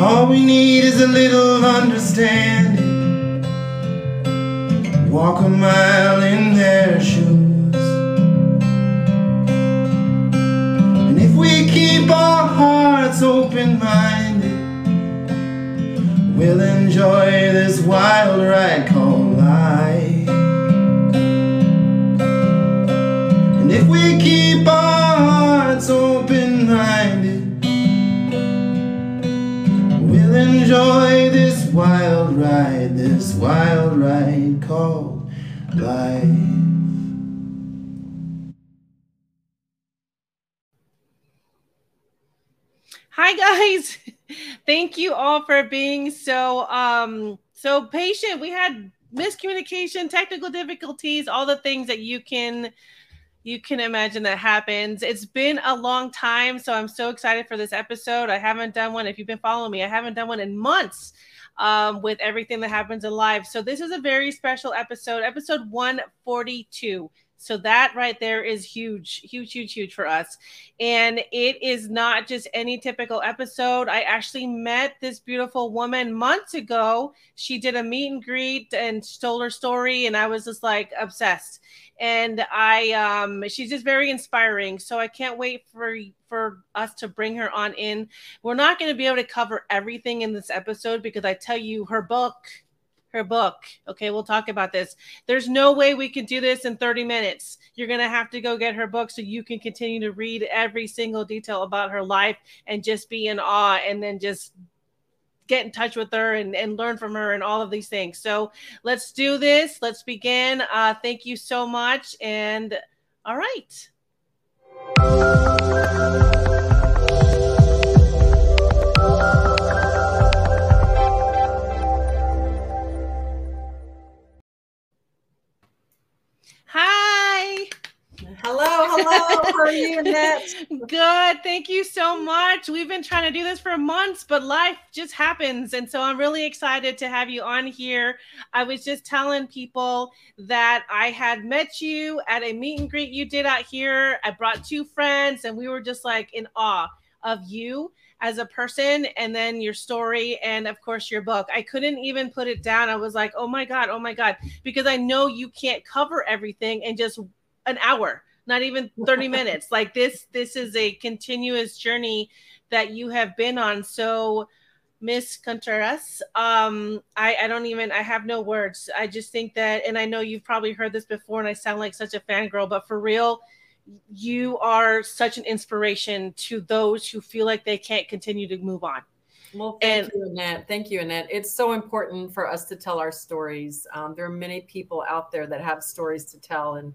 All we need is a little understanding. Walk a mile in their shoes. And if we keep our hearts open minded, we'll enjoy this wild ride called life. And if we keep enjoy this wild ride, this wild ride called life. Hi guys. Thank you all for being so um so patient. We had miscommunication, technical difficulties, all the things that you can you can imagine that happens. It's been a long time, so I'm so excited for this episode. I haven't done one. If you've been following me, I haven't done one in months um, with everything that happens in live. So this is a very special episode, episode 142. So that right there is huge, huge, huge, huge for us. And it is not just any typical episode. I actually met this beautiful woman months ago. She did a meet and greet and told her story, and I was just like obsessed. And I, um, she's just very inspiring. So I can't wait for for us to bring her on in. We're not going to be able to cover everything in this episode because I tell you, her book her book. Okay, we'll talk about this. There's no way we can do this in 30 minutes. You're going to have to go get her book so you can continue to read every single detail about her life and just be in awe and then just get in touch with her and, and learn from her and all of these things. So let's do this. Let's begin. Uh, thank you so much. And all right. Hello, hello. How are you, Annette? Good. Thank you so much. We've been trying to do this for months, but life just happens. And so I'm really excited to have you on here. I was just telling people that I had met you at a meet and greet you did out here. I brought two friends, and we were just like in awe of you as a person and then your story and of course your book. I couldn't even put it down. I was like, "Oh my god, oh my god," because I know you can't cover everything in just an hour, not even 30 minutes. Like this this is a continuous journey that you have been on. So Miss Contreras, um, I, I don't even I have no words. I just think that, and I know you've probably heard this before, and I sound like such a fangirl, but for real, you are such an inspiration to those who feel like they can't continue to move on. Well, thank and, you, Annette. Thank you, Annette. It's so important for us to tell our stories. Um, there are many people out there that have stories to tell, and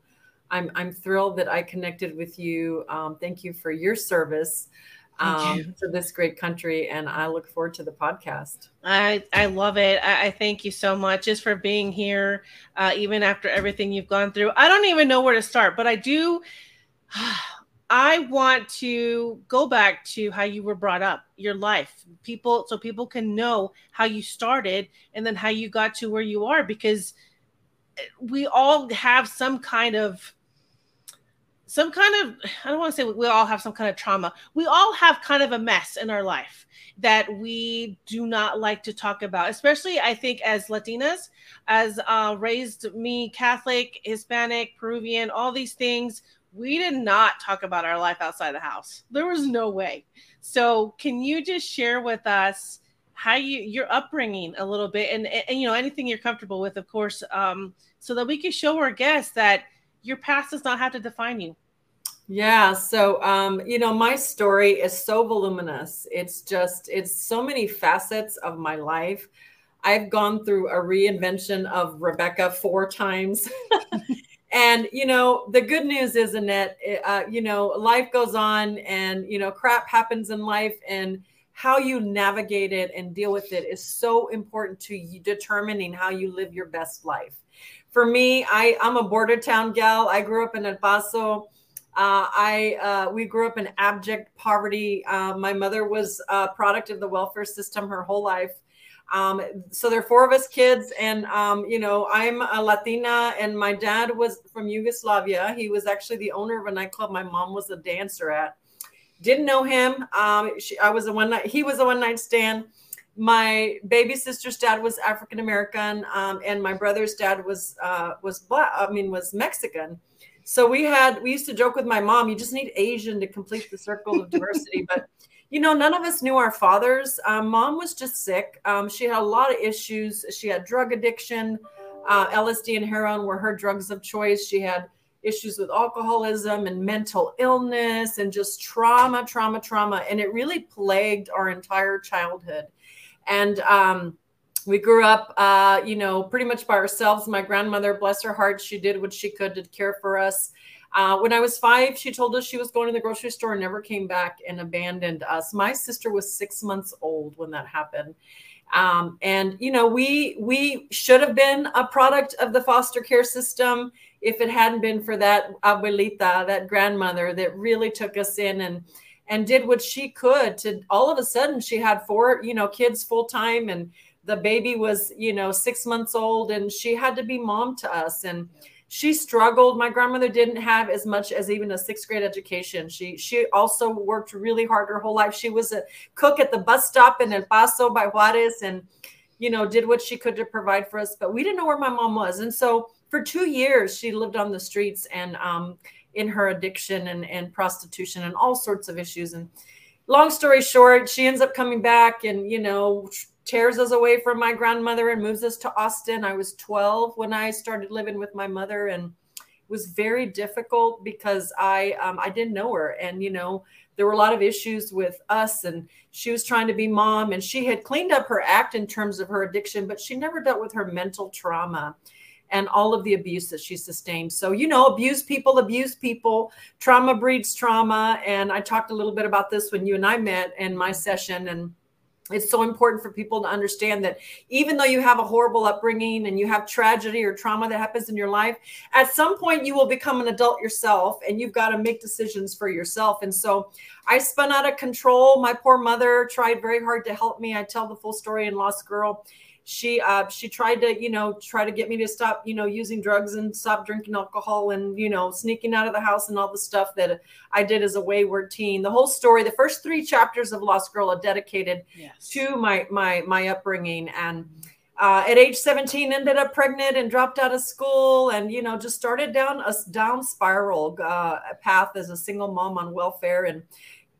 I'm I'm thrilled that I connected with you. Um, thank you for your service um, you. to this great country, and I look forward to the podcast. I I love it. I, I thank you so much just for being here, uh, even after everything you've gone through. I don't even know where to start, but I do I want to go back to how you were brought up, your life, people, so people can know how you started and then how you got to where you are, because we all have some kind of, some kind of, I don't want to say we all have some kind of trauma. We all have kind of a mess in our life that we do not like to talk about, especially I think as Latinas, as uh, raised me Catholic, Hispanic, Peruvian, all these things we did not talk about our life outside the house. There was no way. So, can you just share with us how you your upbringing a little bit, and, and you know anything you're comfortable with, of course, um, so that we can show our guests that your past does not have to define you. Yeah. So, um, you know, my story is so voluminous. It's just, it's so many facets of my life. I've gone through a reinvention of Rebecca four times. And you know, the good news is, Annette, eh, uh, you know, life goes on, and you know, crap happens in life, and how you navigate it and deal with it is so important to determining how you live your best life. For me, I, I'm a border town gal. I grew up in El Paso. Uh, I uh, we grew up in abject poverty. Uh, my mother was a product of the welfare system her whole life. Um, so there are four of us kids, and um, you know, I'm a Latina, and my dad was from Yugoslavia. He was actually the owner of a nightclub my mom was a dancer at. Didn't know him. Um, she, I was a one night. He was a one night stand. my baby sister's dad was African American, um, and my brother's dad was uh, was black. I mean, was Mexican. So we had we used to joke with my mom, you just need Asian to complete the circle of diversity. but you know, none of us knew our fathers. Um, mom was just sick. Um, she had a lot of issues. She had drug addiction. Uh, LSD and heroin were her drugs of choice. She had issues with alcoholism and mental illness and just trauma, trauma, trauma. And it really plagued our entire childhood. And um, we grew up, uh, you know, pretty much by ourselves. My grandmother, bless her heart, she did what she could to care for us. Uh, when I was five, she told us she was going to the grocery store and never came back and abandoned us. My sister was six months old when that happened. Um, and you know, we we should have been a product of the foster care system if it hadn't been for that abuelita, that grandmother that really took us in and and did what she could to all of a sudden she had four, you know, kids full time and the baby was, you know, six months old and she had to be mom to us. And she struggled. My grandmother didn't have as much as even a sixth grade education. She she also worked really hard her whole life. She was a cook at the bus stop in El Paso by Juarez and you know did what she could to provide for us. But we didn't know where my mom was. And so for two years she lived on the streets and um in her addiction and, and prostitution and all sorts of issues. And long story short, she ends up coming back and, you know, tears us away from my grandmother and moves us to Austin. I was 12 when I started living with my mother and it was very difficult because I um, I didn't know her and you know there were a lot of issues with us and she was trying to be mom and she had cleaned up her act in terms of her addiction but she never dealt with her mental trauma and all of the abuse that she sustained. So, you know, abuse people, abuse people, trauma breeds trauma. And I talked a little bit about this when you and I met in my session. And it's so important for people to understand that even though you have a horrible upbringing and you have tragedy or trauma that happens in your life, at some point you will become an adult yourself and you've got to make decisions for yourself. And so I spun out of control. My poor mother tried very hard to help me. I tell the full story in Lost Girl she uh, she tried to you know try to get me to stop you know using drugs and stop drinking alcohol and you know sneaking out of the house and all the stuff that I did as a wayward teen. The whole story, the first three chapters of Lost Girl are dedicated yes. to my my my upbringing and. Uh, at age 17 ended up pregnant and dropped out of school and you know just started down a down spiral uh, path as a single mom on welfare and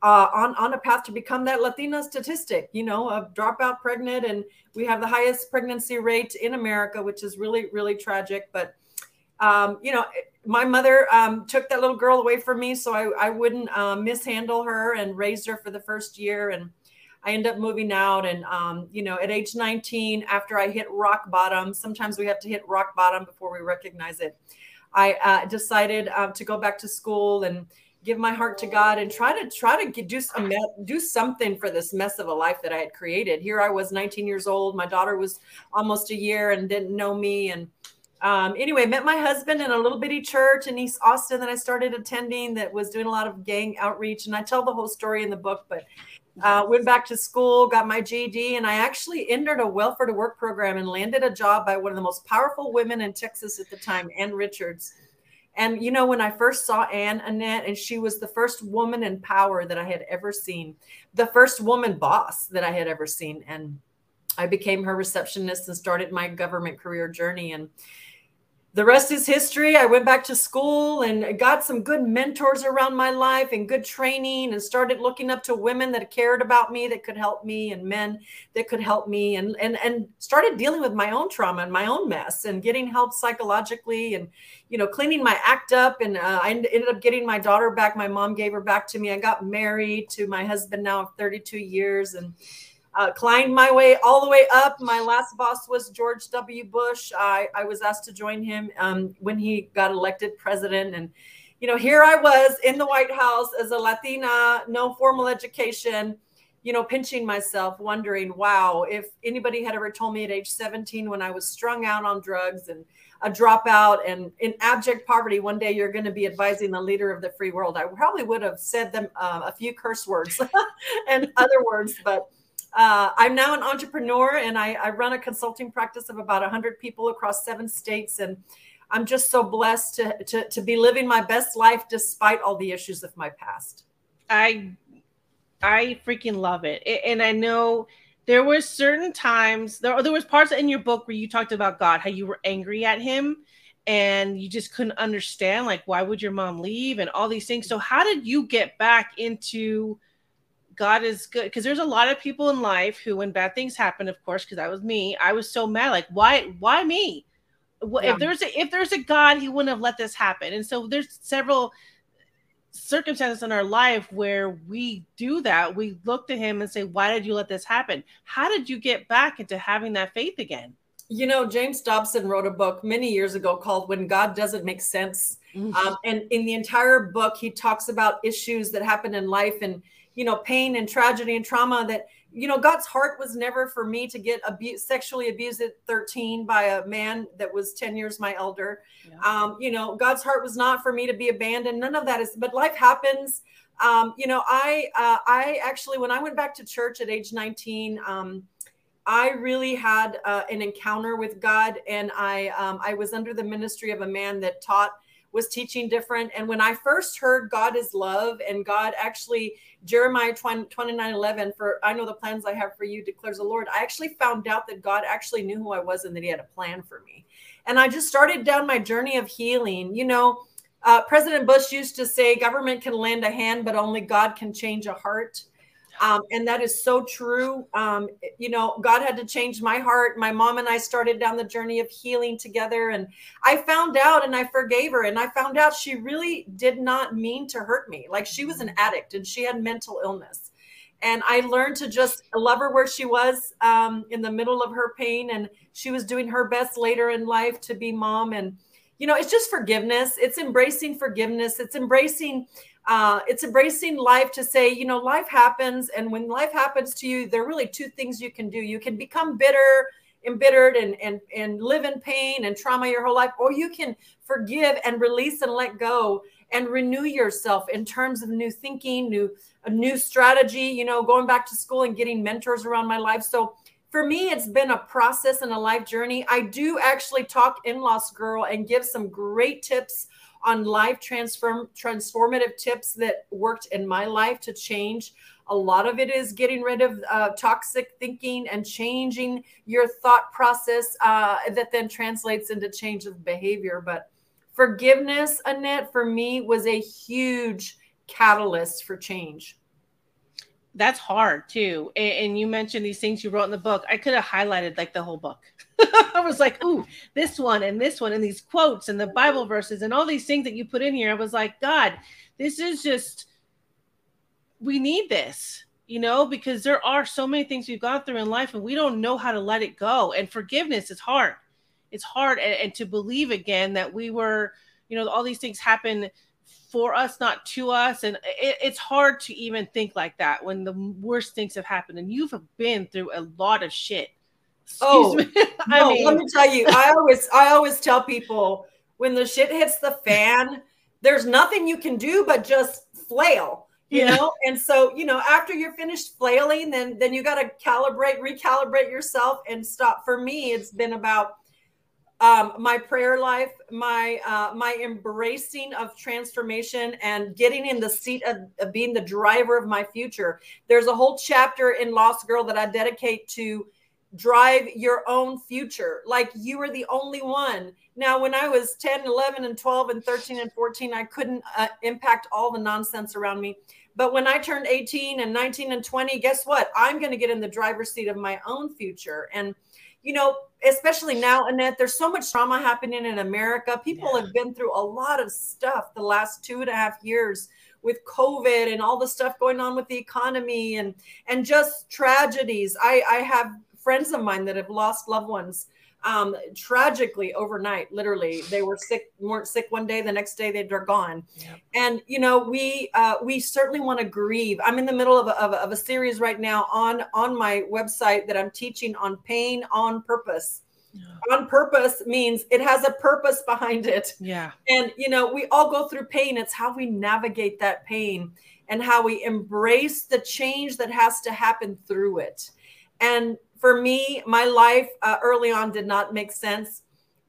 uh, on on a path to become that Latina statistic, you know, of dropout pregnant, and we have the highest pregnancy rate in America, which is really really tragic. But um, you know, my mother um, took that little girl away from me, so I, I wouldn't uh, mishandle her and raised her for the first year, and I end up moving out. And um, you know, at age 19, after I hit rock bottom, sometimes we have to hit rock bottom before we recognize it. I uh, decided um, to go back to school and give my heart to God and try to try to do some do something for this mess of a life that I had created. Here I was 19 years old. My daughter was almost a year and didn't know me. And um, anyway, met my husband in a little bitty church in East Austin that I started attending that was doing a lot of gang outreach. And I tell the whole story in the book, but uh, went back to school, got my GED, and I actually entered a welfare to work program and landed a job by one of the most powerful women in Texas at the time, Ann Richards and you know, when I first saw Ann Annette, and she was the first woman in power that I had ever seen, the first woman boss that I had ever seen. And I became her receptionist and started my government career journey. And the rest is history. I went back to school and got some good mentors around my life and good training and started looking up to women that cared about me that could help me and men that could help me and and and started dealing with my own trauma and my own mess and getting help psychologically and you know cleaning my act up and uh, I ended up getting my daughter back. My mom gave her back to me. I got married to my husband now of 32 years and uh, climbed my way all the way up. My last boss was George W. Bush. I, I was asked to join him um, when he got elected president. And, you know, here I was in the White House as a Latina, no formal education, you know, pinching myself, wondering, wow, if anybody had ever told me at age 17 when I was strung out on drugs and a dropout and in abject poverty, one day you're going to be advising the leader of the free world, I probably would have said them uh, a few curse words and other words, but uh, I'm now an entrepreneur and I, I, run a consulting practice of about 100 people across seven states. And I'm just so blessed to, to, to be living my best life despite all the issues of my past. I I freaking love it. And I know there were certain times there, there was parts in your book where you talked about god how you were angry at him and you just couldn't understand like why would your mom leave and all these things so how did you get back into god is good because there's a lot of people in life who when bad things happen of course because that was me i was so mad like why why me? Yeah. if there's a if there's a god he wouldn't have let this happen. And so there's several circumstances in our life where we do that. We look to him and say why did you let this happen? How did you get back into having that faith again? You know james dobson wrote a book many years ago called when god doesn't make sense. Mm-hmm. um, and in the entire book he talks about issues that happen in life and you know pain and tragedy and trauma that you know, God's heart was never for me to get abused, sexually abused at 13 by a man that was 10 years my elder. Yeah. Um, you know, God's heart was not for me to be abandoned. None of that is, but life happens. Um, you know, I, uh, I actually, when I went back to church at age 19, um, I really had uh, an encounter with God, and I, um, I was under the ministry of a man that taught was teaching different. And when I first heard God is love and God actually, Jeremiah 20, 29 11, for I know the plans I have for you, declares the Lord, I actually found out that God actually knew who I was and that He had a plan for me. And I just started down my journey of healing. You know, uh, President Bush used to say, government can lend a hand, but only God can change a heart. Um, and that is so true. Um, you know, God had to change my heart. My mom and I started down the journey of healing together. And I found out and I forgave her. And I found out she really did not mean to hurt me. Like she was an addict and she had mental illness. And I learned to just love her where she was um, in the middle of her pain. And she was doing her best later in life to be mom. And, you know, it's just forgiveness. It's embracing forgiveness. It's embracing uh, it's embracing life to say, you know, life happens. And when life happens to you, there are really two things you can do. You can become bitter, embittered, and, and, and live in pain and trauma your whole life, or you can forgive and release and let go and renew yourself in terms of new thinking, new, a new strategy, you know, going back to school and getting mentors around my life. So, for me, it's been a process and a life journey. I do actually talk in Lost Girl and give some great tips on life transform transformative tips that worked in my life to change. A lot of it is getting rid of uh, toxic thinking and changing your thought process uh, that then translates into change of behavior. But forgiveness, Annette, for me was a huge catalyst for change that's hard too. And, and, you mentioned these things you wrote in the book. I could have highlighted like the whole book. I was like, ooh, this one and this one and these quotes and the Bible verses and all these things that you put in here. I was like, God, this is just we need this, you know, because there are so many things we've gone through in life and we don't know how to let it go. And forgiveness is hard. It's hard and, and to believe again that we were, you know, all these things happen for us, not to us. And it, it's hard to even think like that when the worst things have happened and you've been through a lot of shit. Excuse oh, me. I no, mean, let me tell you, I always, I always tell people when the shit hits the fan, there's nothing you can do but just flail you yeah. know and so you know after you're finished flailing then then you got to calibrate recalibrate yourself and stop for me it's been about um, my prayer life, my uh, my embracing of transformation, and getting in the seat of, of, being the driver of my future. There's a whole chapter in Lost Girl that I dedicate to drive your own future. Like you are the only one. Now, when I was 10, 11, and 12, and 13, and 14, I couldn't uh, impact all the nonsense around me. But when I turned 18 and 19 and 20, guess what? I'm going to get in the driver's seat of my own future. And you know, especially now, Annette, there's so much trauma happening in America. People yeah. have been through a lot of stuff the last two and a half years with COVID and all the stuff going on with the economy and and just tragedies. I, I have friends of mine that have lost loved ones um, tragically overnight. Literally, they were sick, weren't sick one day, the next day they're gone. And you know, we uh, we certainly want to grieve. I'm in the middle of a, of a, of a series right now on on my website that I'm teaching on pain on purpose. Yeah. On purpose means it has a purpose behind it. Yeah. And you know, we all go through pain. It's how we navigate that pain and how we embrace the change that has to happen through it. And for me, my life uh, early on did not make sense.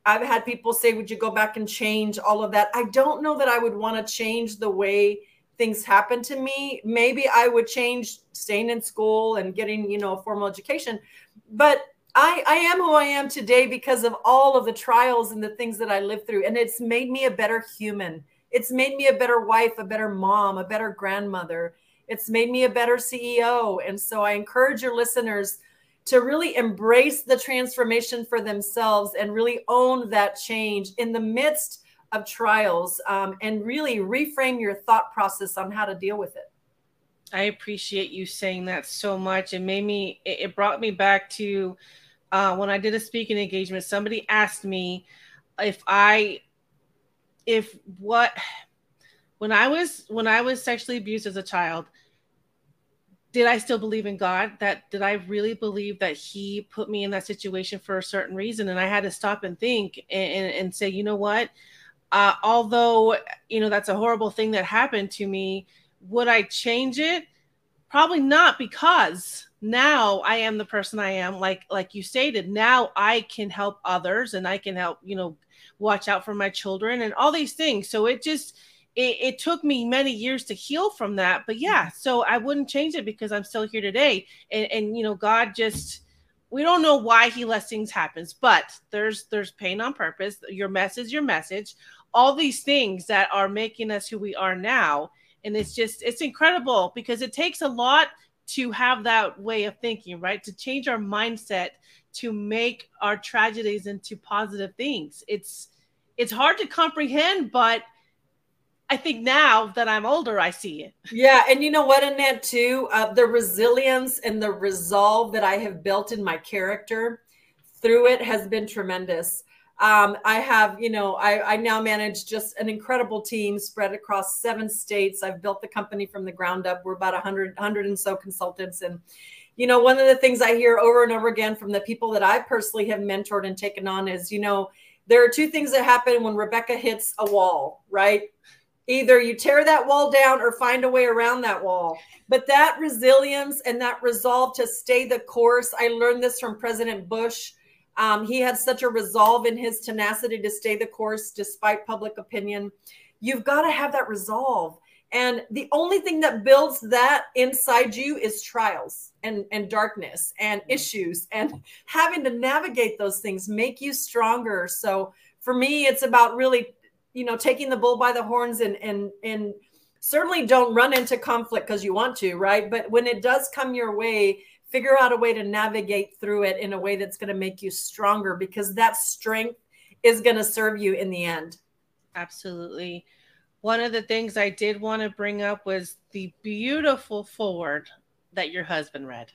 I've had people say, Would you go back and change all of that? I don't know that I would want to change the way things happen to me, maybe I would change staying in school and getting, you know, a formal education. But I, I am who I am today because of all of the trials and the things that I lived through. And it's made me a better human. It's made me a better wife, a better mom, a better grandmother. It's made me a better CEO. And so I encourage your listeners to really embrace the transformation for themselves and really own that change in the midst of trials um, and really reframe your thought process on how to deal with it. I appreciate you saying that so much. It made me, it brought me back to uh, when I did a speaking engagement. Somebody asked me if I, if what, when I was when I was sexually abused as a child, did I still believe in God? That did I really believe that He put me in that situation for a certain reason? And I had to stop and think and, and, and say, you know what? Uh, although you know that's a horrible thing that happened to me, would I change it? Probably not, because now I am the person I am. Like like you stated, now I can help others and I can help you know watch out for my children and all these things. So it just it, it, took me many years to heal from that but yeah mm-hmm. so i wouldn't change it because i'm still here today. And, and you know god just we don't know why he lets things happen but there's there's pain on purpose. Your message your message. All these things that are making us who we are now. And it's just it's incredible because it takes a lot to have that way of thinking right? To change our mindset to make our tragedies into positive things. It's it's hard to comprehend but I think now that I'm older, I see it. Yeah. And you know what, Annette, too? Uh, the resilience and the resolve that I have built in my character through it has been tremendous. Um, I have, you know, I, I now manage just an incredible team spread across seven states. I've built the company from the ground up. We're about 100, 100 and so consultants. And, you know, one of the things I hear over and over again from the people that I personally have mentored and taken on is, you know, there are two things that happen when Rebecca hits a wall, right? Either you tear that wall down or find a way around that wall. But that resilience and that resolve to stay the course, I learned this from President Bush. Um, he had such a resolve in his tenacity to stay the course despite public opinion. You've got to have that resolve. And the only thing that builds that inside you is trials and, and darkness and issues and having to navigate those things make you stronger. So for me, it's about really you know taking the bull by the horns and and and certainly don't run into conflict because you want to right? But when it does come your way figure out a way to navigate through it in a way that's going to make you stronger because that strength is going to serve you in the end. Absolutely. One of the things i did want to bring up was the beautiful foreword that your husband read.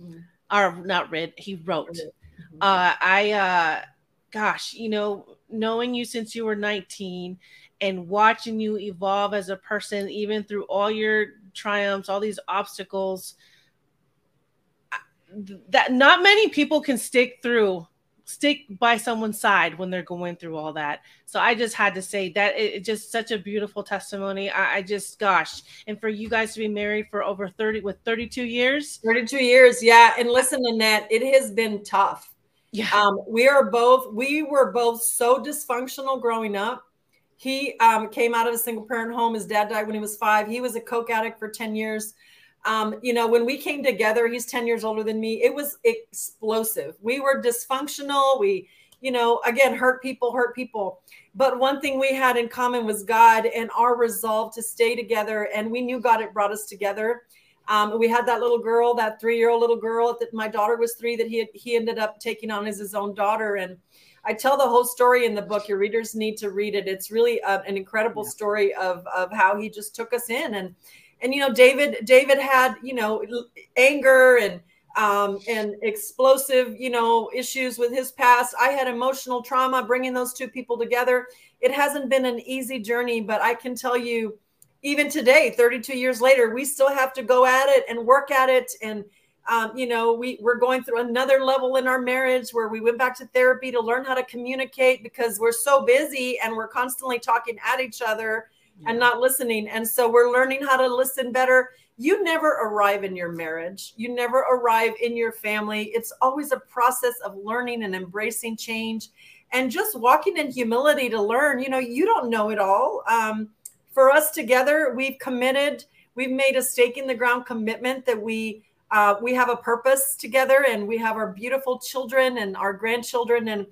Mm. or not read he wrote. Mm-hmm. uh, i uh gosh you know knowing you since you were 19 and watching you evolve as a person, even through all your triumphs, all these obstacles, that not many people can stick through stick by someone's side when they're going through all that. So I just had to say that it's it just such a beautiful testimony. I, I, just, gosh, and for you guys to be married for over 30 with 32 years. 32 years. Yeah. And listen, Annette, it has been tough. Yeah. Um, we are both, we were both so dysfunctional growing up. He um, came out of a single parent home. His dad died when he was five. He was a coke addict for 10 years. Um, you know, when we came together, he's 10 years older than me. It was explosive. We were dysfunctional. We, you know, again, hurt people, hurt people. But one thing we had in common was God and our resolve to stay together. And we knew God had brought us together. Um, we had that little girl, that three-year-old little girl that my daughter was three that he had, he ended up taking on as his own daughter. And I tell the whole story in the book. Your readers need to read it. It's really a, an incredible yeah. story of of how he just took us in and and you know David David had you know anger and um, and explosive you know issues with his past. I had emotional trauma. Bringing those two people together, it hasn't been an easy journey, but I can tell you even today 32 years later we still have to go at it and work at it. And um, you know we, we're going through another level in our marriage where we went back to therapy to learn how to communicate because we're so busy and we're constantly talking at each other yeah. and not listening. And so we're learning how to listen better. You never arrive in your marriage. You never arrive in your family. It's always a process of learning and embracing change and just walking in humility to learn you know you don't know it all. Um, for us together, we've committed, we've made a stake in the ground commitment that we uh, we have a purpose together and we have our beautiful children and our grandchildren and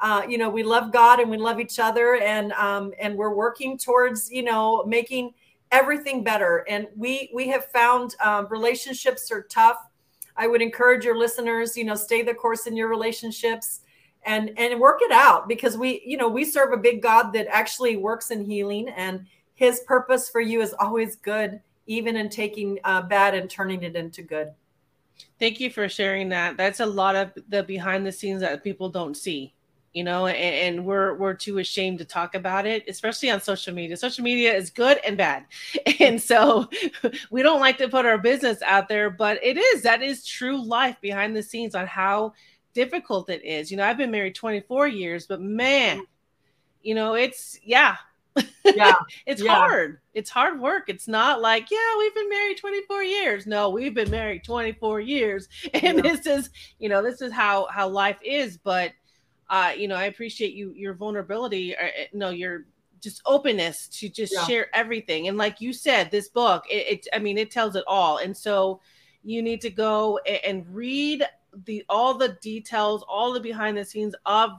uh, you know we love god and we love each other and um, and we're working towards you know making everything better. And we we have found um, relationships are tough. I would encourage your listeners you know stay the course in your relationships and and work it out because we you know we serve a big god that actually works in healing and his purpose for you is always good even in taking uh, bad and turning it into good Thank you for sharing that. That's a lot of the behind the scenes that people don't see, you know, and, and, we're we're too ashamed to talk about it, especially on social media. Social media is good and bad. And so we don't like to put our business out there, but it is that is true life behind the scenes on how difficult it is. You know, I've been married 24 years, but man, you know, it's yeah, yeah. It's yeah. hard. It's hard work. It's not like yeah we've been married 24 years. No we've been married 24 years. And yeah. this is you know this is how how life is. But uh you know i appreciate you your vulnerability or, uh, uh, no your just openness to just yeah. share everything. And like you said this book it, it i mean it tells it all. And so you need to go and read the all the details all the behind the scenes of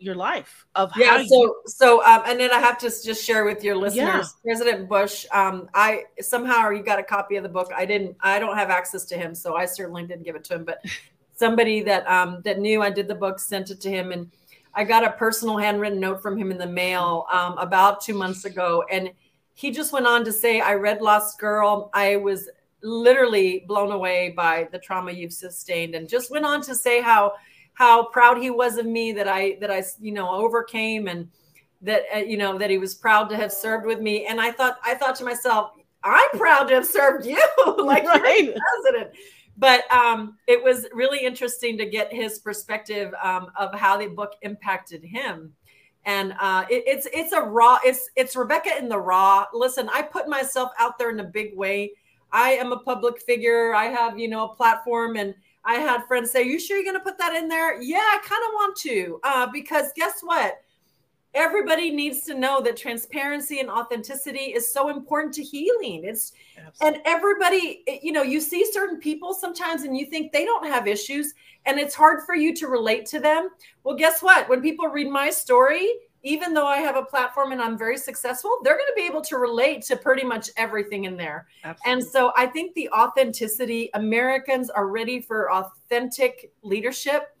your life of yeah so you- so um and then i have to just share with your listeners Yeah. president bush um i somehow you got a copy of the book i didn't i don't have access to him so i certainly didn't give it to him but somebody that um that knew i did the book sent it to him and i got a personal handwritten note from him in the mail um about two months ago and he just went on to say i read lost girl i was literally blown away by the trauma you've sustained and just went on to say how how proud he was of me that I that I you know overcame and that uh, you know that he was proud to have served with me. And I thought I thought to myself I'm proud to have served you. Like Right. you're president. But um, it was really interesting to get his perspective um, of how the book impacted him. And uh, it, it's it's a raw it's it's Rebecca in the raw. Listen I put myself out there in a big way. I am a public figure. I have you know a platform and I had friends say, "You sure you're going to put that in there?" Yeah, I kind of want to, uh, because guess what? Everybody needs to know that transparency and authenticity is so important to healing. It's and everybody, you know, you see certain people sometimes, and you think they don't have issues, and it's hard for you to relate to them. Well, guess what? When people read my story, even though I have a platform and I'm very successful, they're going to be able to relate to pretty much everything in there. Absolutely. And so I think the authenticity, Americans are ready for authentic leadership.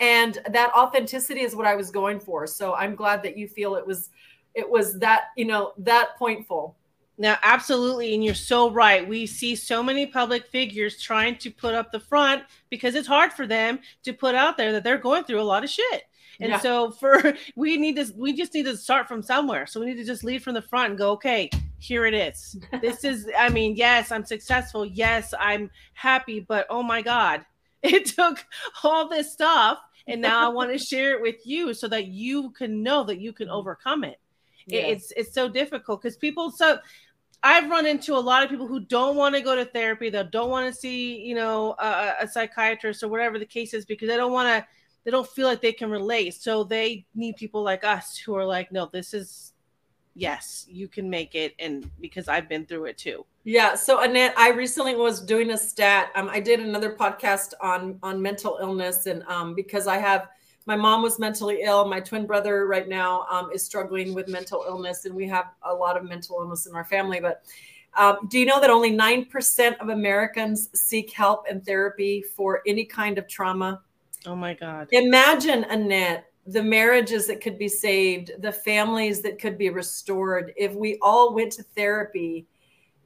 And that authenticity is what I was going for. So I'm glad that you feel it was it was that, you know, that pointful. Now, absolutely, and you're so right. We see so many public figures trying to put up the front because it's hard for them to put out there that they're going through a lot of shit. And Yeah. so for we need to we just need to start from somewhere. So we need to just lead from the front and go, okay, here it is. This is I mean, yes, I'm successful. Yes, I'm happy, but oh my god, it took all this stuff and now I want to share it with you so that you can know that you can mm-hmm. overcome it. It- Yes. It's it's so difficult because people so I've run into a lot of people who don't want to go to therapy, that don't want to see, you know, a, a psychiatrist or whatever the case is because they don't want to, they don't feel like they can relate. So they need people like us who are like, no, this is, yes, you can make it. And because I've been through it too. Yeah. So Annette, I recently was doing a stat. Um, I did another podcast on on mental illness, and um, because I have my mom was mentally ill, my twin brother right now um, is struggling with mental illness, and we have a lot of mental illness in our family. But um, do you know that only nine percent of Americans seek help and therapy for any kind of trauma? Oh my God. Imagine, Annette, the marriages that could be saved, the families that could be restored if we all went to therapy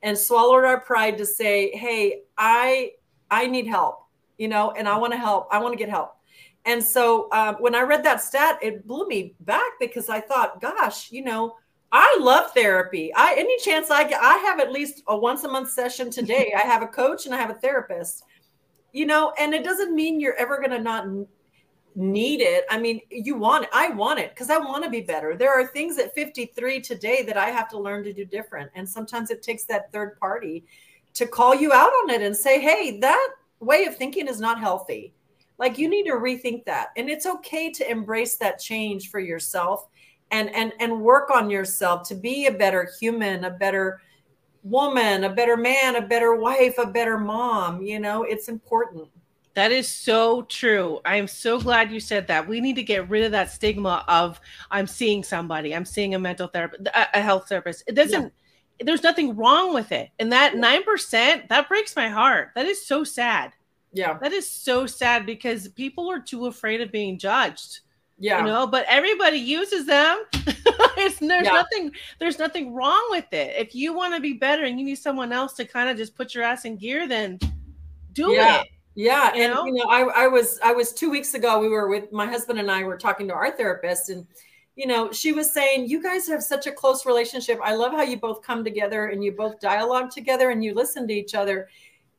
and swallowed our pride to say, "Hey, I I need help," you know, and I want to help. I want to get help. And so um, when I read that stat, it blew me back because I thought, "Gosh, you know." I love therapy. I any chance I get, I have at least a once a month session today. I have a coach and I have a therapist. You know, and it doesn't mean you're ever going to not need it. I mean, you want it. I want it because I want to be better. There are things at 53 today that I have to learn to do different. And sometimes it takes that third party to call you out on it and say, hey, that way of thinking is not healthy. Like you need to rethink that. And it's okay to embrace that change for yourself and and and work on yourself to be a better human a better woman a better man a better wife a better mom you know it's important that is so true. I'm so glad you said that. We need to get rid of that stigma of I'm seeing somebody, I'm seeing a mental therapist, a health therapist. It doesn't yeah. there's nothing wrong with it. And that 9%, that breaks my heart. That is so sad. Yeah. That is so sad because people are too afraid of being judged. Yeah. You know, but everybody uses them. there's yeah. nothing there's nothing wrong with it. If you want to be better and you need someone else to kind of just put your ass in gear, then do yeah. it. Yeah, and know? you know, I, I was I was two weeks ago. We were with my husband and I were talking to our therapist, and you know, she was saying, "You guys have such a close relationship. I love how you both come together and you both dialogue together and you listen to each other."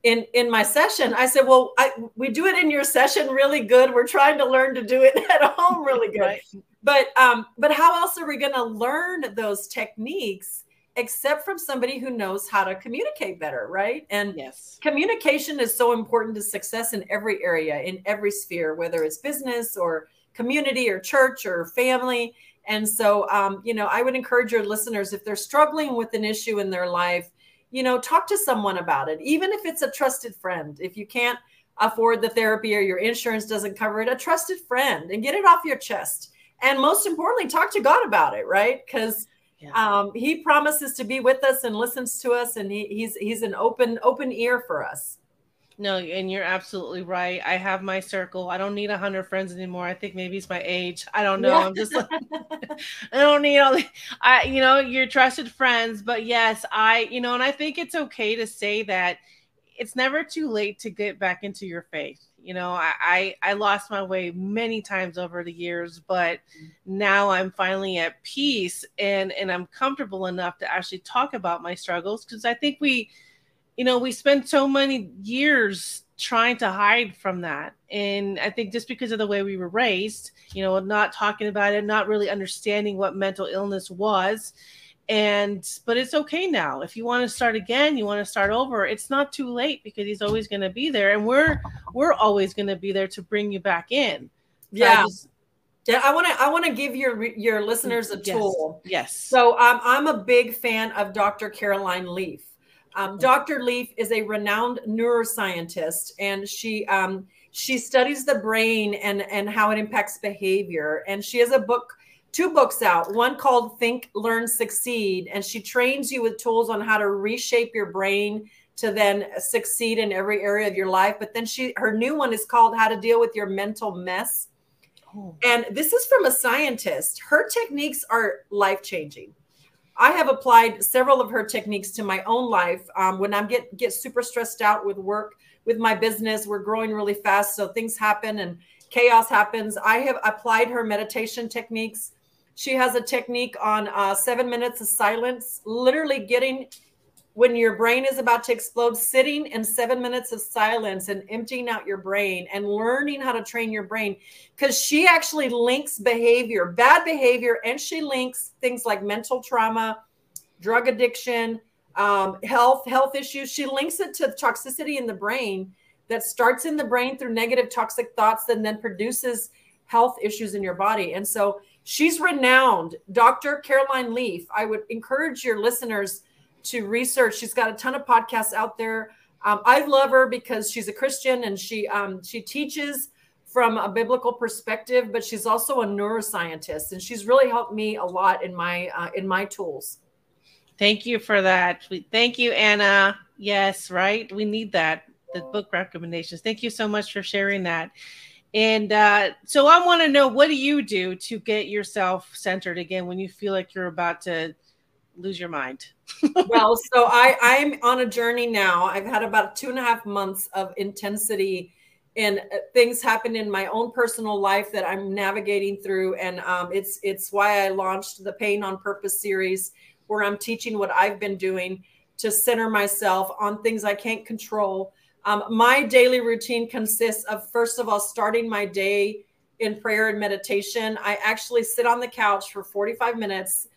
In in my session, I said, "Well, I, we do it in your session really good. We're trying to learn to do it at home really good." Right. But um, but how else are we going to learn those techniques? except from somebody who knows how to communicate better, right? And yes, communication is so important to success in every area, in every sphere, whether it's business or community or church or family. And so, um, you know, I would encourage your listeners if they're struggling with an issue in their life, you know, talk to someone about it, even if it's a trusted friend. If you can't afford the therapy or your insurance doesn't cover it, a trusted friend and get it off your chest. And most importantly, talk to God about it, right? Because yeah. Um, he promises to be with us and listens to us, and he, he's he's an open open ear for us. No, and you're absolutely right. I have my circle. I don't need a hundred friends anymore. I think maybe it's my age. I don't know. Yeah. I'm just like, I don't need all the, I, you know, your trusted friends. But yes, I, you know, and I think it's okay to say that it's never too late to get back into your faith. You know, I, I, I lost my way many times over the years, but now I'm finally at peace and and I'm comfortable enough to actually talk about my struggles because I think we, you know, we spent so many years trying to hide from that. And I think just because of the way we were raised, you know, not talking about it, not really understanding what mental illness was, and but it's okay now. If you want to start again you want to start over it's not too late because he's always going to be there. And we're we're always going to be there to bring you back in. Yeah. just, yeah i want to i want to give your your listeners a tool. yes, yes. so um, i'm a big fan of dr caroline leaf um, dr leaf is a renowned neuroscientist and she um, she studies the brain and and how it impacts behavior. And she has a book two books out one called think learn succeed. And she trains you with tools on how to reshape your brain to then succeed in every area of your life. But then she her new one is called how to deal with your mental mess. Oh. and this is from a scientist. Her techniques are life changing i have applied several of her techniques to my own life. Um, when i'm get get super stressed out with work with my business we're growing really fast so things happen and chaos happens. I have applied her meditation techniques. She has a technique on uh, seven minutes of silence, literally getting when your brain is about to explode, sitting in seven minutes of silence and emptying out your brain and learning how to train your brain. Because she actually links behavior, bad behavior, and she links things like mental trauma, drug addiction, um, health, health issues. She links it to toxicity in the brain that starts in the brain through negative toxic thoughts and then produces health issues in your body. And so She's renowned, Dr. Caroline Leaf. I would encourage your listeners to research. She's got a ton of podcasts out there. Um, I love her because she's a Christian and she um, she teaches from a biblical perspective, but she's also a neuroscientist, and she's really helped me a lot in my uh, in my tools. Thank you for that. Thank you, Anna. Yes, right. We need that. The book recommendations. Thank you so much for sharing that. And uh, so I want to know what do you do to get yourself centered again when you feel like you're about to lose your mind? well, so I I'm on a journey now. I've had about two and a half months of intensity and uh, things happen in my own personal life that I'm navigating through. And um, it's it's why I launched the Pain on Purpose series, where I'm teaching what I've been doing to center myself on things I can't control um, my daily routine consists of, first of all, starting my day in prayer and meditation. I actually sit on the couch for 45 minutes.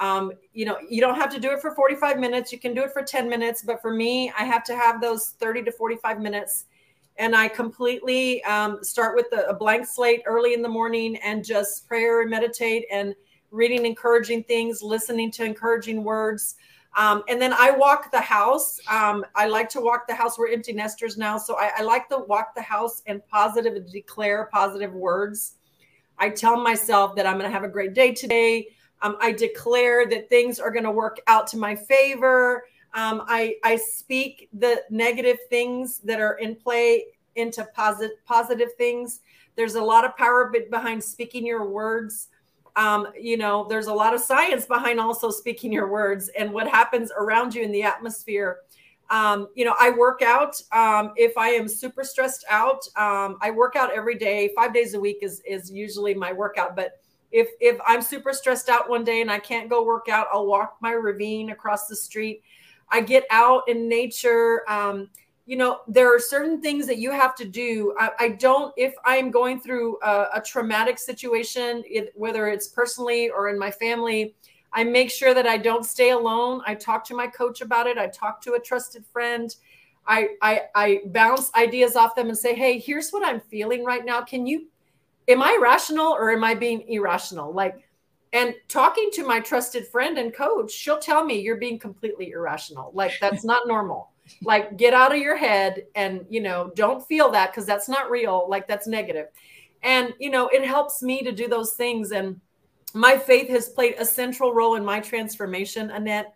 Um, you know, you don't have to do it for 45 minutes. You can do it for 10 minutes. But for me, I have to have those 30 to 45 minutes. And I completely um, start with a blank slate early in the morning and just prayer and meditate and reading encouraging things, listening to encouraging words. Um, and then I walk the house. Um, I like to walk the house. We're empty nesters now. So I, I like to walk the house and positive positive declare positive words. I tell myself that I'm going to have a great day today. Um, I declare that things are going to work out to my favor. Um, I, I speak the negative things that are in play into positive positive things. There's a lot of power behind speaking your words. Um, you know, there's a lot of science behind also speaking your words and what happens around you in the atmosphere. Um, you know, I work out. Um, if I am super stressed out, um, I work out every day. Five days a week is is usually my workout. But if if I'm super stressed out one day and I can't go work out, I'll walk my ravine across the street. I get out in nature. Um, you know, there are certain things that you have to do. I, I don't, if I'm going through a, a traumatic situation, it, whether it's personally or in my family, I make sure that I don't stay alone. I talk to my coach about it. I talk to a trusted friend. I, I, I bounce ideas off them and say, hey, here's what I'm feeling right now. Can you, am I rational or am I being irrational? Like, and talking to my trusted friend and coach, she'll tell me you're being completely irrational. Like, that's not normal like get out of your head and you know don't feel that because that's not real like that's negative and you know it helps me to do those things and my faith has played a central role in my transformation annette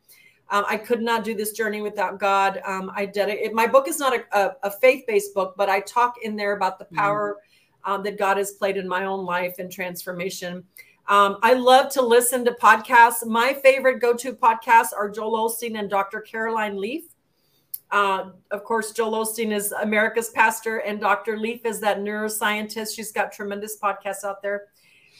um, i could not do this journey without god um, i did it my book is not a, a, a, faith-based book but i talk in there about the mm-hmm. power mm. Um, that god has played in my own life and transformation um, I love to listen to podcasts. My favorite go to podcasts are Joel Osteen and Dr. Caroline Leaf. Uh, of course, Joel Osteen is America's pastor, and Dr. Leaf is that neuroscientist. She's got tremendous podcasts out there.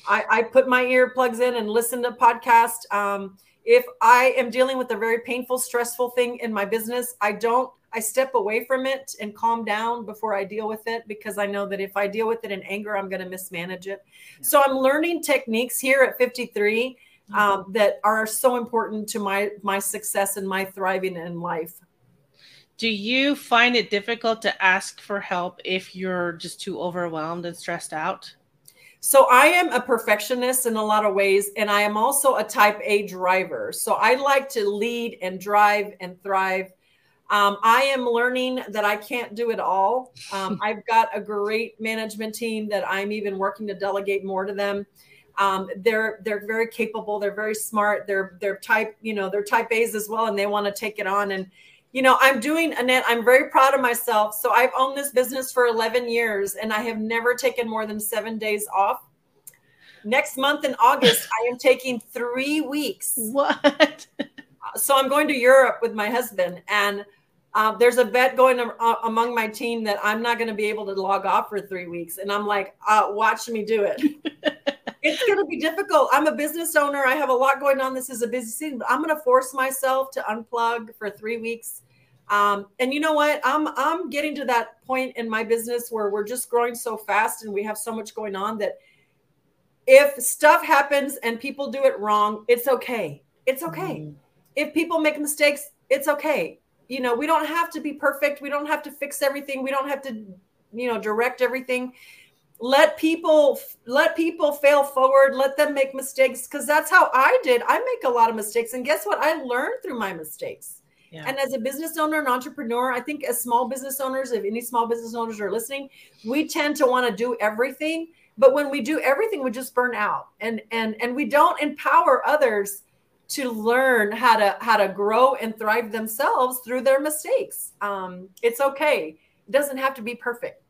I, I put my earplugs in and listen to podcasts. Um, if I am dealing with a very painful, stressful thing in my business, I don't. I step away from it and calm down before I deal with it because I know that if I deal with it in anger, I'm going to mismanage it. Yeah. So I'm learning techniques here at 53 mm-hmm. um, that are so important to my my success and my thriving in life do you find it difficult to ask for help if you're just too overwhelmed and stressed out? So I am a perfectionist in a lot of ways, and I am also a type A driver. So I like to lead and drive and thrive. Um, I am learning that I can't do it all. Um, I've got a great management team that I'm even working to delegate more to them. Um, they're they're very capable. They're very smart. They're they're type you know they're type A's as well, and they want to take it on. And you know, I'm doing, Annette, I'm very proud of myself. So I've owned this business for 11 years and I have never taken more than seven days off. Next month in August, I am taking three weeks. What? so I'm going to Europe with my husband and uh, there's a bet going uh, among my team that I'm not going to be able to log off for three weeks. And I'm like, uh, watch me do it. it's going to be difficult. I'm a business owner. I have a lot going on. This is a busy season, but I'm going to force myself to unplug for three weeks um, and you know what? I'm I'm getting to that point in my business where we're just growing so fast and we have so much going on that if stuff happens and people do it wrong, it's okay. It's okay. Mm-hmm. If people make mistakes, it's okay. You know, we don't have to be perfect. We don't have to fix everything. We don't have to, you know, direct everything. Let people let people fail forward. Let them make mistakes because that's how I did. I make a lot of mistakes, and guess what? I learned through my mistakes. Yeah. And as a business owner and entrepreneur, I think as small business owners, if any small business owners are listening, we tend to want to do everything. But when we do everything, we just burn out and and and we don't empower others to learn how to how to grow and thrive themselves through their mistakes. Um, it's okay. It doesn't have to be perfect.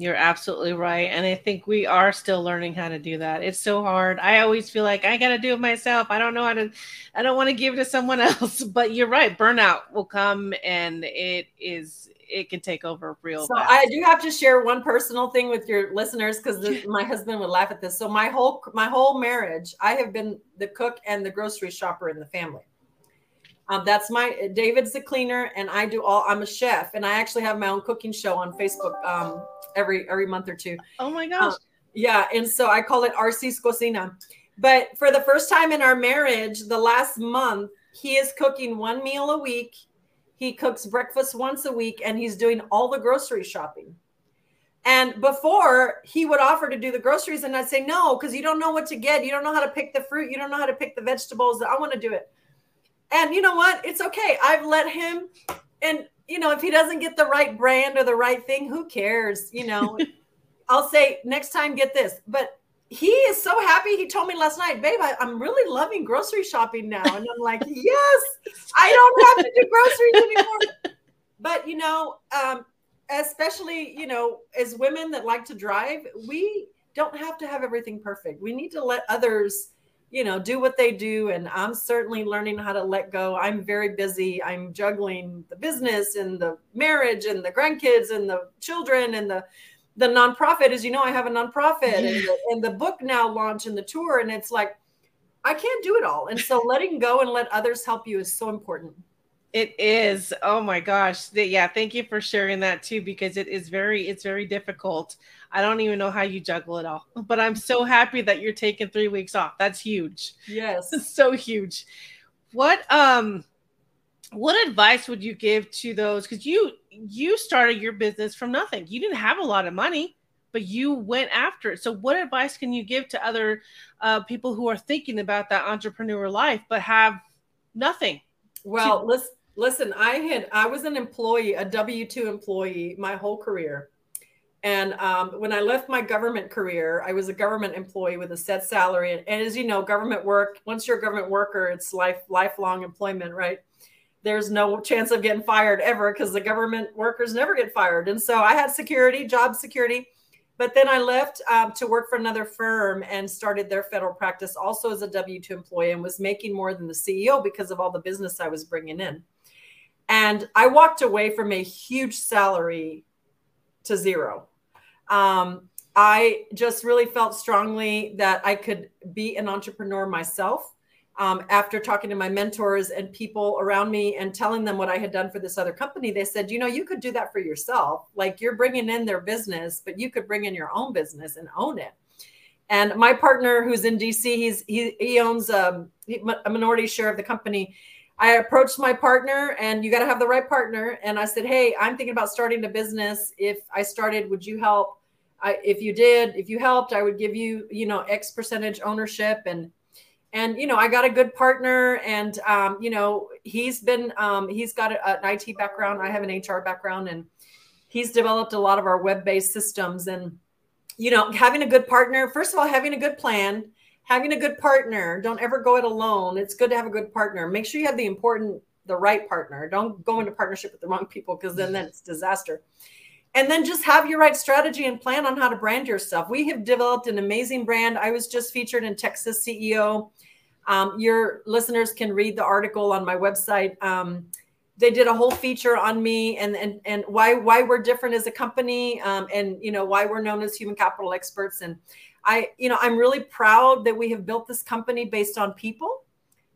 You're absolutely right. And I think we are still learning how to do that. It's so hard. I always feel like I got to do it myself. I don't know how to, I don't want to give it to someone else. But you're right. Burnout will come and it is, it can take over real so fast. I do have to share one personal thing with your listeners because my husband would laugh at this. So my whole, my whole marriage, I have been the cook and the grocery shopper in the family. Um, that's my David's the cleaner, and I do all. I'm a chef, and I actually have my own cooking show on Facebook um, every every month or two. Oh my gosh! Uh, yeah, and so I call it RC's Cocina. But for the first time in our marriage, the last month, he is cooking one meal a week. He cooks breakfast once a week, and he's doing all the grocery shopping. And before he would offer to do the groceries, and I'd say, no, because you don't know what to get. You don't know how to pick the fruit. You don't know how to pick the vegetables. I want to do it. And you know what? It's okay. I've let him, and you know, if he doesn't get the right brand or the right thing, who cares? You know, I'll say next time, get this. But he is so happy. He told me last night, babe, I, am really loving grocery shopping now. And I'm like, yes, I don't have to do groceries anymore. But you know, um, especially you know as women that like to drive we don't have to have everything perfect we need to let others you know do what they do and i'm certainly learning how to let go i'm very busy i'm juggling the business and the marriage and the grandkids and the children and the the nonprofit as you know i have a nonprofit and, the, and the book now launch and the tour and it's like i can't do it all and so letting go and let others help you is so important it is. Oh my gosh. Yeah, thank you for sharing that too because it is very it's very difficult. I don't even know how you juggle it all. But I'm so happy that you're taking 3 weeks off. That's huge. Yes. so huge. What um what advice would you give to those cuz you you started your business from nothing. You didn't have a lot of money, but you went after it. So what advice can you give to other uh, people who are thinking about that entrepreneur life but have nothing? Well, to- let's Listen, I had I was an employee, a W two employee, my whole career, and um, when I left my government career, I was a government employee with a set salary. And, and as you know, government work once you're a government worker, it's life lifelong employment, right? There's no chance of getting fired ever because the government workers never get fired. And so I had security, job security. But then I left um, to work for another firm and started their federal practice also as a W 2 employee and was making more than the CEO because of all the business I was bringing in. And I walked away from a huge salary to zero. Um, I just really felt strongly that I could be an entrepreneur myself. Um, after talking to my mentors and people around me and telling them what I had done for this other company, they said, you know, you could do that for yourself. Like you're bringing in their business, but you could bring in your own business and own it. And my partner, who's in DC, he's he, he owns um, a minority share of the company. I approached my partner, and you got to have the right partner. And I said, Hey, I'm thinking about starting a business. If I started, would you help? I, if you did, if you helped, I would give you, you know, X percentage ownership. And, and, you know, I got a good partner and, um, you know, he's been, um, he's got a, an IT background. I have an HR background and he's developed a lot of our web-based systems and, you know, having a good partner, first of all, having a good plan, having a good partner. Don't ever go it alone. It's good to have a good partner. Make sure you have the important, the right partner. Don't go into partnership with the wrong people because then that's disaster. And then just have your right strategy and plan on how to brand yourself. We have developed an amazing brand. I was just featured in Texas CEO. Um, your listeners can read the article on my website. Um, they did a whole feature on me and and and why why we're different as a company um, and you know why we're known as human capital experts and I, you know, I'm really proud that we have built this company based on people.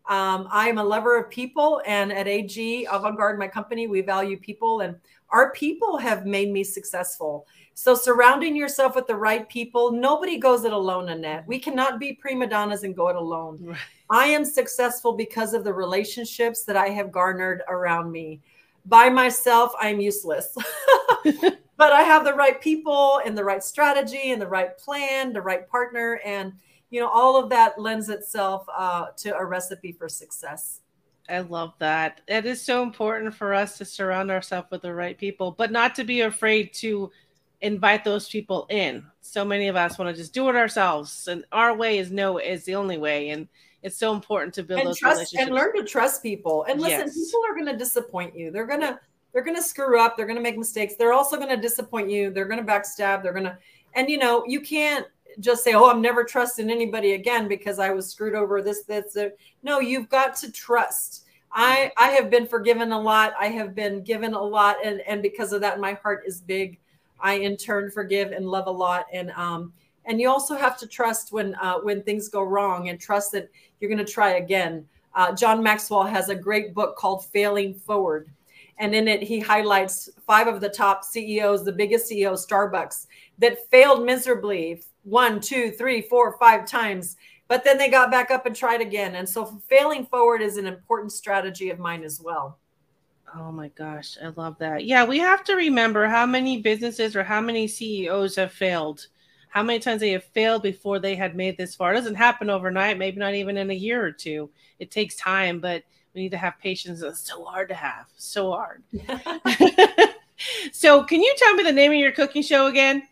Um, I am a lover of people, and at AG Avant Garde, my company, we value people, and our people have made me successful. So, surrounding yourself with the right people, nobody goes it alone, Annette. We cannot be prima donnas and go it alone. Right. I am successful because of the relationships that I have garnered around me. By myself, I'm useless. but I have the right people and the right strategy and the right plan, the right partner, and you know all of that lends itself uh, to a recipe for success. I love that. It is so important for us to surround ourselves with the right people, but not to be afraid to invite those people in. So many of us want to just do it ourselves, and our way is no is the only way, and it's so important to build and those trust, relationships and learn to trust people. And listen, yes. people are going to disappoint you. They're going to they're going to screw up. They're going to make mistakes. They're also going to disappoint you. They're going to backstab. They're going to, and you know, you can't just say, "Oh, I'm never trusting anybody again because I was screwed over." This, this, that. No, you've got to trust. I I have been forgiven a lot. I have been given a lot, and and because of that, my heart is big. I in turn forgive and love a lot, and um, and you also have to trust when uh, when things go wrong, and trust that you're going to try again. Uh, John Maxwell has a great book called Failing Forward and in it, he highlights five of the top CEOs, the biggest CEOs, Starbucks, that failed miserably one, two, three, four, five times. But then they got back up and tried again. And so failing forward is an important strategy of mine as well. Oh my gosh, I love that. Yeah, we have to remember how many businesses or how many CEOs have failed. How many times they have failed before they had made this far. It doesn't happen overnight, maybe not even in a year or two. It takes time, but we need to have patience. It's so hard to have. So hard. so can you tell me the name of your cooking show again?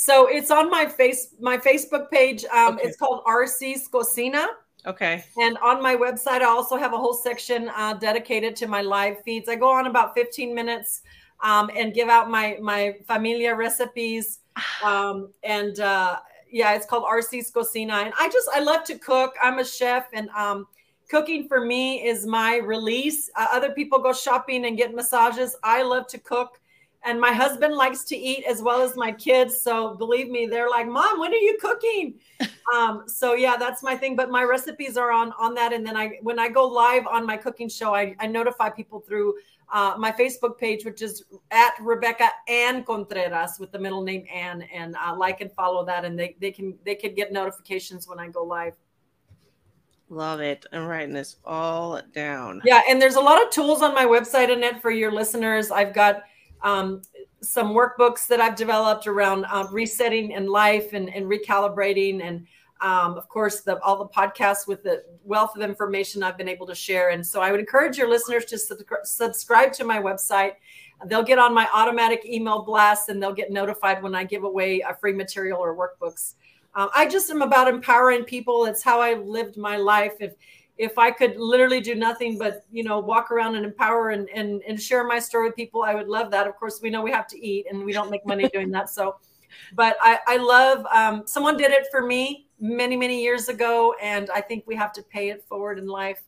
So it's on my face my Facebook page. Um, okay. It's called RC's Cocina. Okay. And on my website, I also have a whole section uh, dedicated to my live feeds. I go on about 15 minutes um, and give out my my familia recipes. Um, and uh, yeah, it's called RC's Cocina. And I just I love to cook. I'm a chef, and um, cooking for me is my release. Uh, other people go shopping and get massages. I love to cook and my husband likes to eat as well as my kids so believe me they're like mom when are you cooking um, so yeah that's my thing but my recipes are on on that and then i when i go live on my cooking show i, I notify people through uh, my facebook page which is at rebecca ann contreras with the middle name ann and uh, like and follow that and they, they can they can get notifications when i go live Love it. I'm writing this all down. Yeah, and there's a lot of tools on my website, Annette, for your listeners. I've got um, some workbooks that I've developed around um, resetting in life and, and recalibrating, and um, of course, the, all the podcasts with the wealth of information I've been able to share. And so, I would encourage your listeners to sub- subscribe to my website. They'll get on my automatic email blast, and they'll get notified when I give away a free material or workbooks. Uh, I just am about empowering people. It's how I lived my life. If if I could literally do nothing but, you know, walk around and empower and, and, and share my story with people, I would love that. Of course, we know we have to eat and we don't make money doing that. So, but I, I love, um, someone did it for me many, many years ago. And I think we have to pay it forward in life.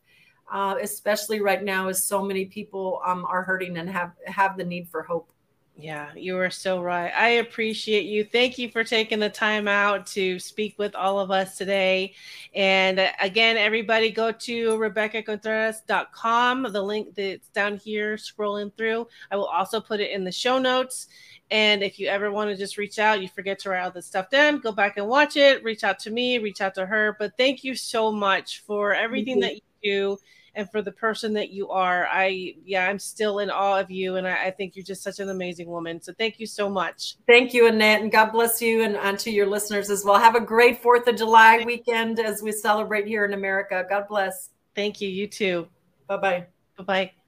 Uh, especially right now as so many people um, are hurting and have have the need for hope yeah, you are so right. I appreciate you. Thank you for taking the time out to speak with all of us today. And uh, again, everybody go to RebeccaContreras.com. The link that's down here scrolling through. I will also put it in the show notes. And if you ever want to just reach out, you forget to write all this stuff down, go back and watch it, reach out to me, reach out to her. But thank you so much for everything that you do and for the person that you are. I, yeah, I'm still in awe of you. And I, I, think you're just such an amazing woman. So thank you so much. Thank you, Annette. And God bless you and, and to your listeners as well. Have a great 4th of July weekend as we celebrate here in America. God bless. Thank you. You too. Bye bye. Bye bye.